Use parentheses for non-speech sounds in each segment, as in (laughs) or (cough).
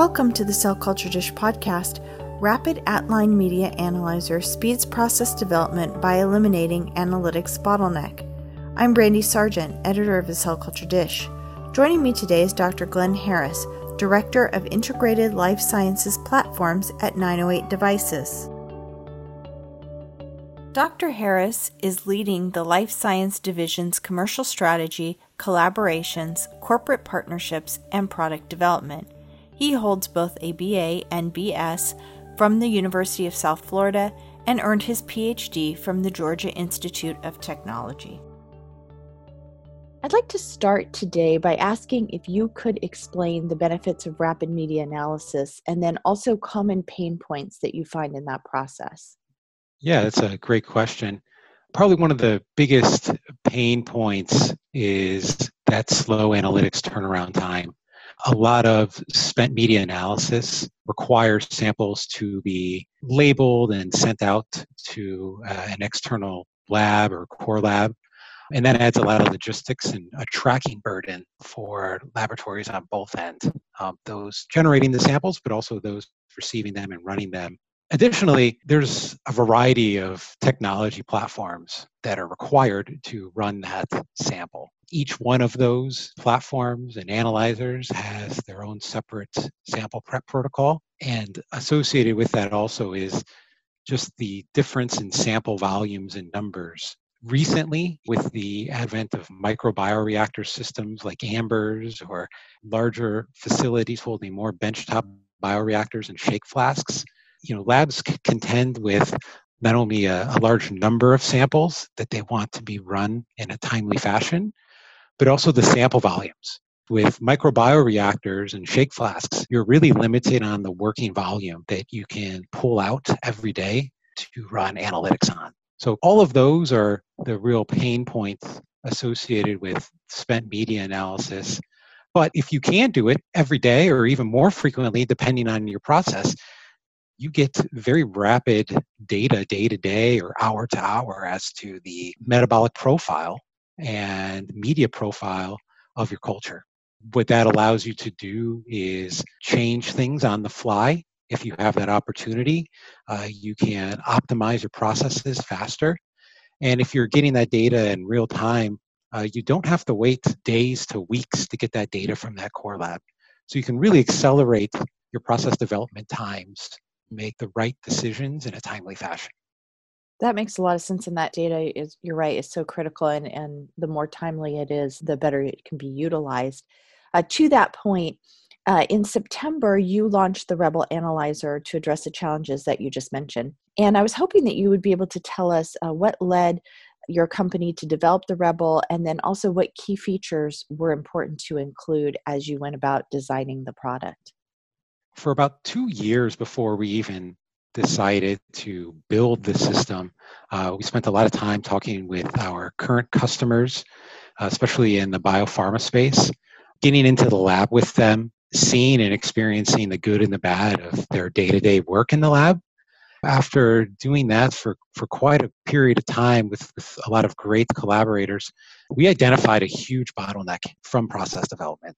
Welcome to the Cell Culture Dish podcast. Rapid at-line media analyzer speeds process development by eliminating analytics bottleneck. I'm Brandy Sargent, editor of the Cell Culture Dish. Joining me today is Dr. Glenn Harris, Director of Integrated Life Sciences Platforms at 908 Devices. Dr. Harris is leading the Life Science Division's commercial strategy, collaborations, corporate partnerships, and product development. He holds both a BA and BS from the University of South Florida and earned his PhD from the Georgia Institute of Technology. I'd like to start today by asking if you could explain the benefits of rapid media analysis and then also common pain points that you find in that process. Yeah, that's a great question. Probably one of the biggest pain points is that slow analytics turnaround time a lot of spent media analysis requires samples to be labeled and sent out to uh, an external lab or core lab. And that adds a lot of logistics and a tracking burden for laboratories on both ends, um, those generating the samples, but also those receiving them and running them. Additionally, there's a variety of technology platforms that are required to run that sample each one of those platforms and analyzers has their own separate sample prep protocol. And associated with that also is just the difference in sample volumes and numbers. Recently, with the advent of microbioreactor systems like ambrs or larger facilities holding more benchtop bioreactors and shake flasks, you know, labs contend with not only a, a large number of samples that they want to be run in a timely fashion, but also the sample volumes. With microbioreactors and shake flasks, you're really limited on the working volume that you can pull out every day to run analytics on. So, all of those are the real pain points associated with spent media analysis. But if you can do it every day or even more frequently, depending on your process, you get very rapid data day to day or hour to hour as to the metabolic profile and media profile of your culture. What that allows you to do is change things on the fly. If you have that opportunity, uh, you can optimize your processes faster. And if you're getting that data in real time, uh, you don't have to wait days to weeks to get that data from that core lab. So you can really accelerate your process development times, make the right decisions in a timely fashion. That makes a lot of sense. And that data is, you're right, is so critical. And, and the more timely it is, the better it can be utilized. Uh, to that point, uh, in September, you launched the Rebel Analyzer to address the challenges that you just mentioned. And I was hoping that you would be able to tell us uh, what led your company to develop the Rebel and then also what key features were important to include as you went about designing the product. For about two years before we even decided to build the system, uh, we spent a lot of time talking with our current customers, uh, especially in the biopharma space, getting into the lab with them, seeing and experiencing the good and the bad of their day to day work in the lab. After doing that for, for quite a period of time with, with a lot of great collaborators, we identified a huge bottleneck from process development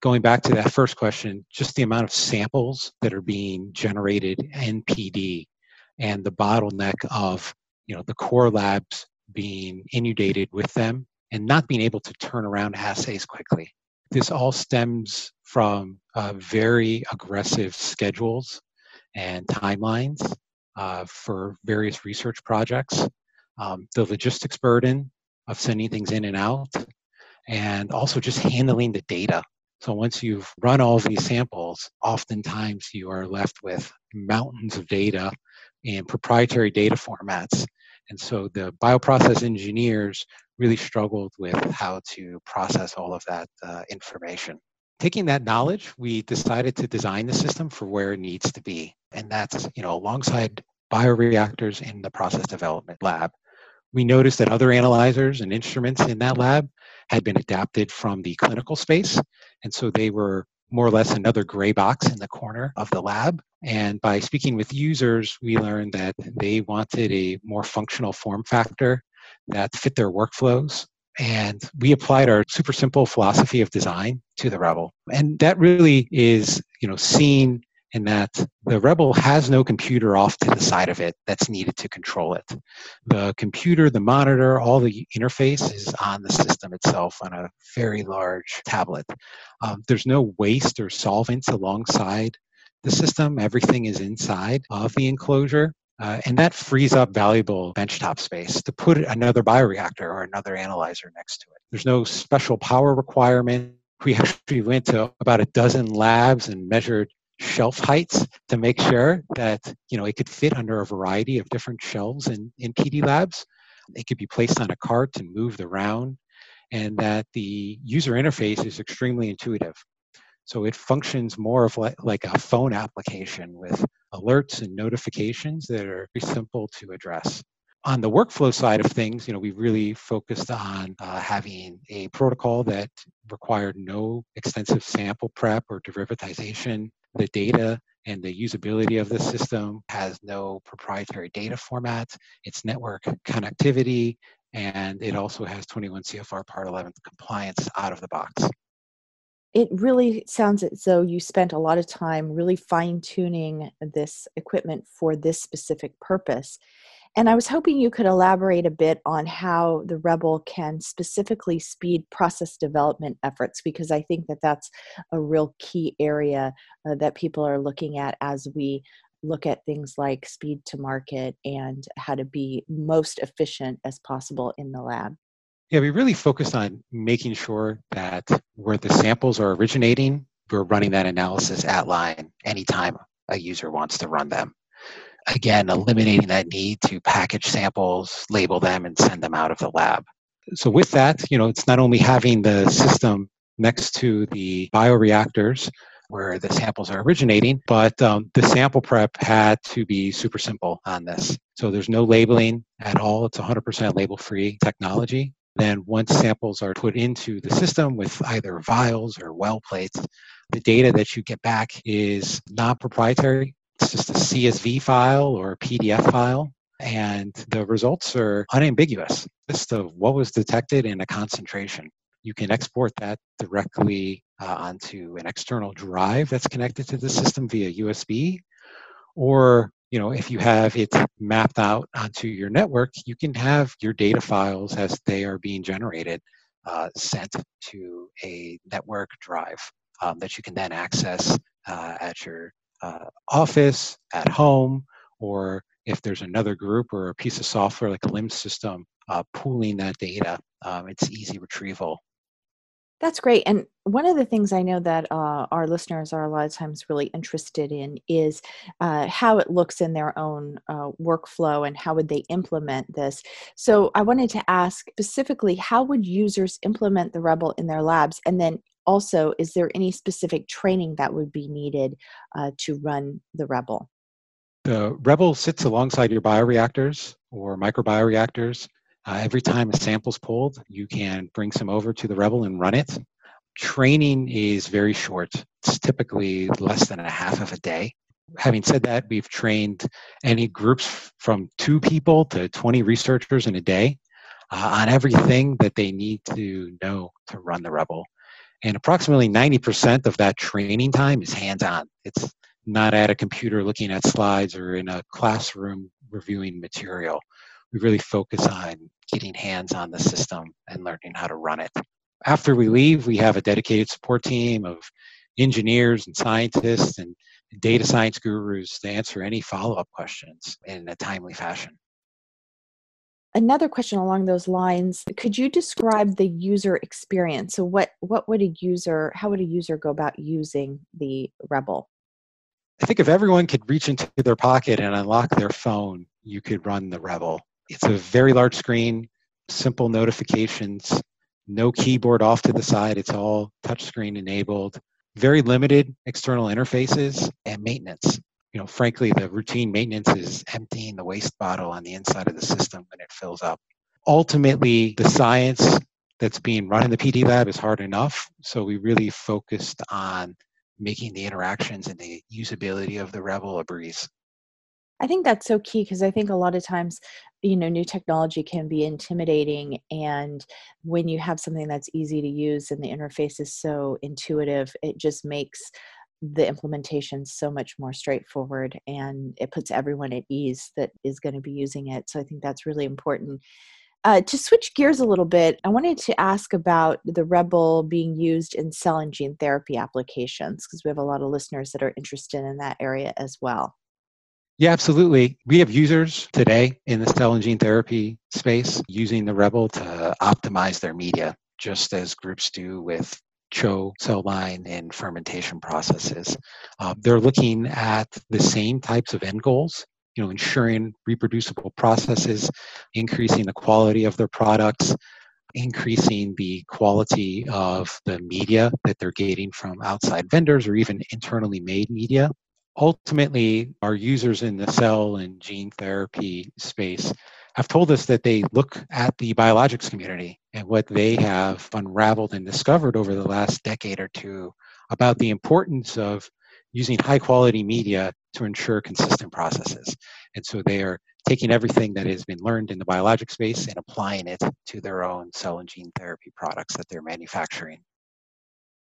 going back to that first question, just the amount of samples that are being generated in PD and the bottleneck of you know the core labs being inundated with them and not being able to turn around assays quickly. This all stems from uh, very aggressive schedules and timelines uh, for various research projects, um, the logistics burden of sending things in and out, and also just handling the data so once you've run all these samples, oftentimes you are left with mountains of data in proprietary data formats. And so the bioprocess engineers really struggled with how to process all of that uh, information. Taking that knowledge, we decided to design the system for where it needs to be. And that's, you know, alongside bioreactors in the process development lab. We noticed that other analyzers and instruments in that lab had been adapted from the clinical space. And so they were more or less another gray box in the corner of the lab. And by speaking with users, we learned that they wanted a more functional form factor that fit their workflows. And we applied our super simple philosophy of design to the Rebel. And that really is you know, seen in that the Rebel has no computer off to the side of it that's needed to control it. The computer, the monitor, all the interface is on the system itself on a very large tablet. Um, there's no waste or solvents alongside the system. Everything is inside of the enclosure. Uh, and that frees up valuable benchtop space to put another bioreactor or another analyzer next to it. There's no special power requirement. We (laughs) actually went to about a dozen labs and measured shelf heights to make sure that you know it could fit under a variety of different shelves in, in PD labs. It could be placed on a cart and moved around, and that the user interface is extremely intuitive. So it functions more of like, like a phone application with alerts and notifications that are very simple to address. On the workflow side of things, you know, we really focused on uh, having a protocol that required no extensive sample prep or derivatization. The data and the usability of the system has no proprietary data format. It's network connectivity, and it also has 21 CFR Part 11 compliance out of the box it really sounds as though you spent a lot of time really fine tuning this equipment for this specific purpose. And I was hoping you could elaborate a bit on how the Rebel can specifically speed process development efforts, because I think that that's a real key area uh, that people are looking at as we look at things like speed to market and how to be most efficient as possible in the lab. Yeah, we really focus on making sure that where the samples are originating, we're running that analysis at line anytime a user wants to run them. Again, eliminating that need to package samples, label them, and send them out of the lab. So with that, you know, it's not only having the system next to the bioreactors where the samples are originating, but um, the sample prep had to be super simple on this. So there's no labeling at all. It's 100% label free technology. Then once samples are put into the system with either vials or well plates, the data that you get back is not proprietary. It's just a CSV file or a PDF file. And the results are unambiguous. List of what was detected in a concentration. You can export that directly uh, onto an external drive that's connected to the system via USB, or you know, if you have it mapped out onto your network, you can have your data files as they are being generated uh, sent to a network drive um, that you can then access uh, at your uh, office, at home, or if there's another group or a piece of software like a LIMS system uh, pooling that data, um, it's easy retrieval that's great. And one of the things I know that uh, our listeners are a lot of times really interested in is uh, how it looks in their own uh, workflow and how would they implement this. So I wanted to ask specifically how would users implement the Rebel in their labs? And then also, is there any specific training that would be needed uh, to run the Rebel? The Rebel sits alongside your bioreactors or microbioreactors uh, every time a sample's pulled, you can bring some over to the Rebel and run it. Training is very short. It's typically less than a half of a day. Having said that, we've trained any groups from two people to 20 researchers in a day uh, on everything that they need to know to run the Rebel. And approximately 90% of that training time is hands on. It's not at a computer looking at slides or in a classroom reviewing material we really focus on getting hands on the system and learning how to run it. After we leave, we have a dedicated support team of engineers and scientists and data science gurus to answer any follow up questions in a timely fashion. Another question along those lines could you describe the user experience? So, what, what would a user, how would a user go about using the Rebel? I think if everyone could reach into their pocket and unlock their phone, you could run the Rebel. It's a very large screen, simple notifications, no keyboard off to the side. It's all touchscreen enabled. Very limited external interfaces and maintenance. You know, frankly, the routine maintenance is emptying the waste bottle on the inside of the system when it fills up. Ultimately, the science that's being run in the PD lab is hard enough. So we really focused on making the interactions and the usability of the Rebel a breeze. I think that's so key because I think a lot of times, you know, new technology can be intimidating. And when you have something that's easy to use and the interface is so intuitive, it just makes the implementation so much more straightforward and it puts everyone at ease that is going to be using it. So I think that's really important. Uh, to switch gears a little bit, I wanted to ask about the Rebel being used in cell and gene therapy applications because we have a lot of listeners that are interested in that area as well. Yeah, absolutely. We have users today in the cell and gene therapy space using the Rebel to optimize their media, just as groups do with CHO cell line and fermentation processes. Uh, they're looking at the same types of end goals you know, ensuring reproducible processes, increasing the quality of their products, increasing the quality of the media that they're getting from outside vendors or even internally made media. Ultimately, our users in the cell and gene therapy space have told us that they look at the biologics community and what they have unraveled and discovered over the last decade or two about the importance of using high quality media to ensure consistent processes. And so they are taking everything that has been learned in the biologic space and applying it to their own cell and gene therapy products that they're manufacturing.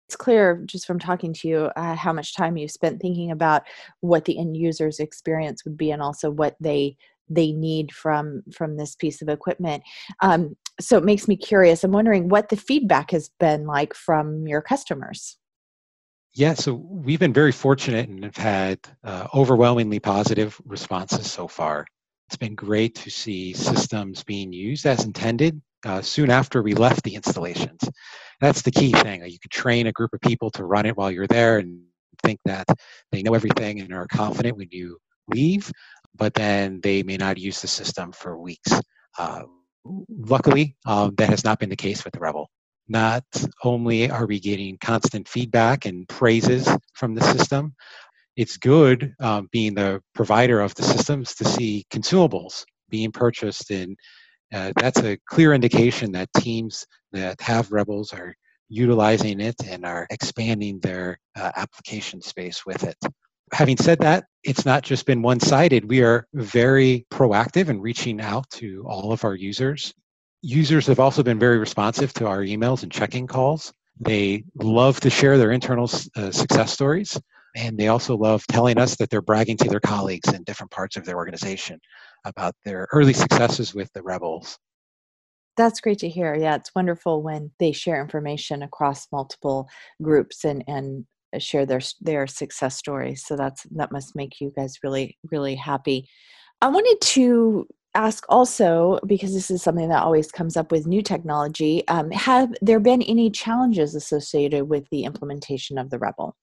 It's clear just from talking to you uh, how much time you spent thinking about what the end user's experience would be and also what they they need from from this piece of equipment um, so it makes me curious i'm wondering what the feedback has been like from your customers yeah, so we've been very fortunate and have had uh, overwhelmingly positive responses so far. It's been great to see systems being used as intended uh, soon after we left the installations. That's the key thing. You could train a group of people to run it while you're there and think that they know everything and are confident when you leave, but then they may not use the system for weeks. Uh, luckily, um, that has not been the case with the Rebel. Not only are we getting constant feedback and praises from the system, it's good um, being the provider of the systems to see consumables being purchased and uh, that's a clear indication that teams that have rebels are utilizing it and are expanding their uh, application space with it having said that it's not just been one-sided we are very proactive in reaching out to all of our users Users have also been very responsive to our emails and checking calls. They love to share their internal uh, success stories, and they also love telling us that they're bragging to their colleagues in different parts of their organization about their early successes with the Rebels. That's great to hear. Yeah, it's wonderful when they share information across multiple groups and and share their their success stories. So that's that must make you guys really really happy. I wanted to ask also because this is something that always comes up with new technology um, have there been any challenges associated with the implementation of the rebel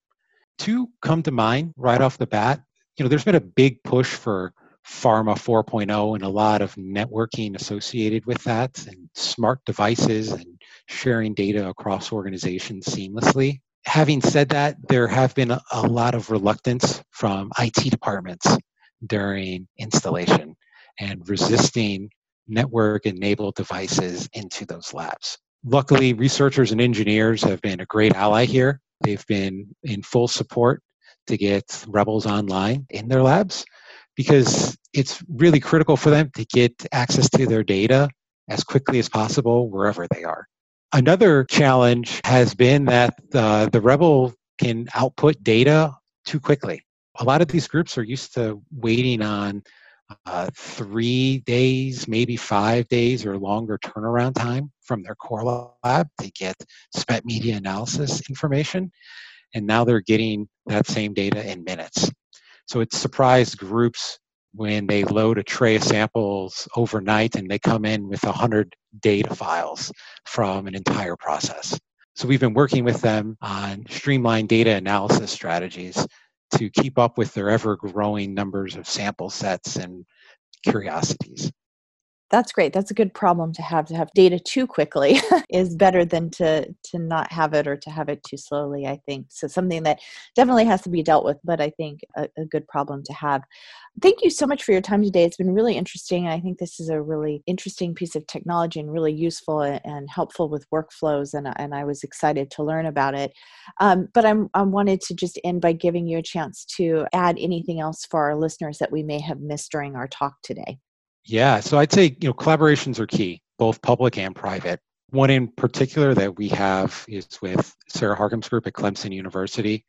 two come to mind right off the bat you know there's been a big push for pharma 4.0 and a lot of networking associated with that and smart devices and sharing data across organizations seamlessly having said that there have been a, a lot of reluctance from it departments during installation and resisting network enabled devices into those labs. Luckily, researchers and engineers have been a great ally here. They've been in full support to get Rebels online in their labs because it's really critical for them to get access to their data as quickly as possible wherever they are. Another challenge has been that uh, the Rebel can output data too quickly. A lot of these groups are used to waiting on uh, three days, maybe five days or longer turnaround time from their core lab to get spent media analysis information. And now they're getting that same data in minutes. So it surprised groups when they load a tray of samples overnight and they come in with 100 data files from an entire process. So we've been working with them on streamlined data analysis strategies to keep up with their ever growing numbers of sample sets and curiosities. That's great. That's a good problem to have. To have data too quickly (laughs) is better than to to not have it or to have it too slowly. I think so. Something that definitely has to be dealt with, but I think a, a good problem to have. Thank you so much for your time today. It's been really interesting. I think this is a really interesting piece of technology and really useful and, and helpful with workflows. And, and I was excited to learn about it. Um, but I'm, I wanted to just end by giving you a chance to add anything else for our listeners that we may have missed during our talk today. Yeah, so I'd say you know collaborations are key, both public and private. One in particular that we have is with Sarah Harcum's group at Clemson University.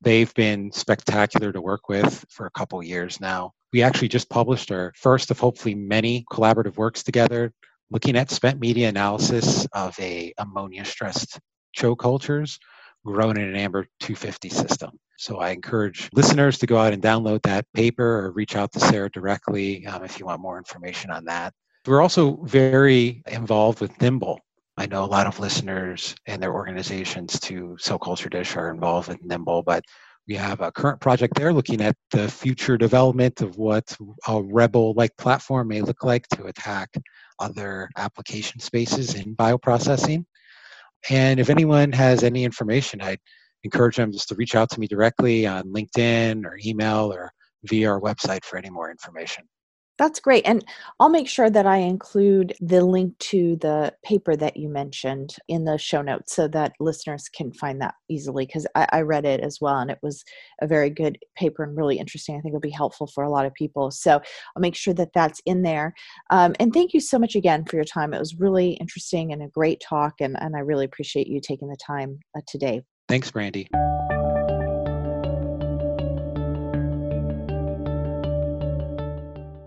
They've been spectacular to work with for a couple years now. We actually just published our first of hopefully many collaborative works together looking at spent media analysis of a ammonia stressed CHO cultures grown in an ambr 250 system. So I encourage listeners to go out and download that paper or reach out to Sarah directly um, if you want more information on that. We're also very involved with NIIMBL. I know a lot of listeners and their organizations to Cell Culture Dish are involved with NIIMBL, but we have a current project there looking at the future development of what a rebel like platform may look like to attack other application spaces in bioprocessing. And if anyone has any information, I'd encourage them just to reach out to me directly on LinkedIn or email or via our website for any more information. That's great. And I'll make sure that I include the link to the paper that you mentioned in the show notes so that listeners can find that easily because I, I, read it as well and it was a very good paper and really interesting. I think it'll be helpful for a lot of people. So I'll make sure that that's in there. Um, and thank you so much again for your time. It was really interesting and a great talk. And, and I really appreciate you taking the time uh, today. Thanks, Brandy.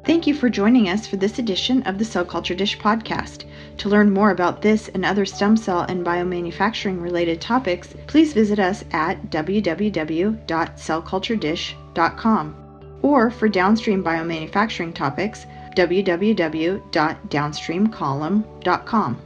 Thank you for joining us for this edition of the Cell Culture Dish podcast. To learn more about this and other stem cell and biomanufacturing related topics, please visit us at www.cellculturedish.com. Or for downstream biomanufacturing topics, www.downstreamcolumn.com.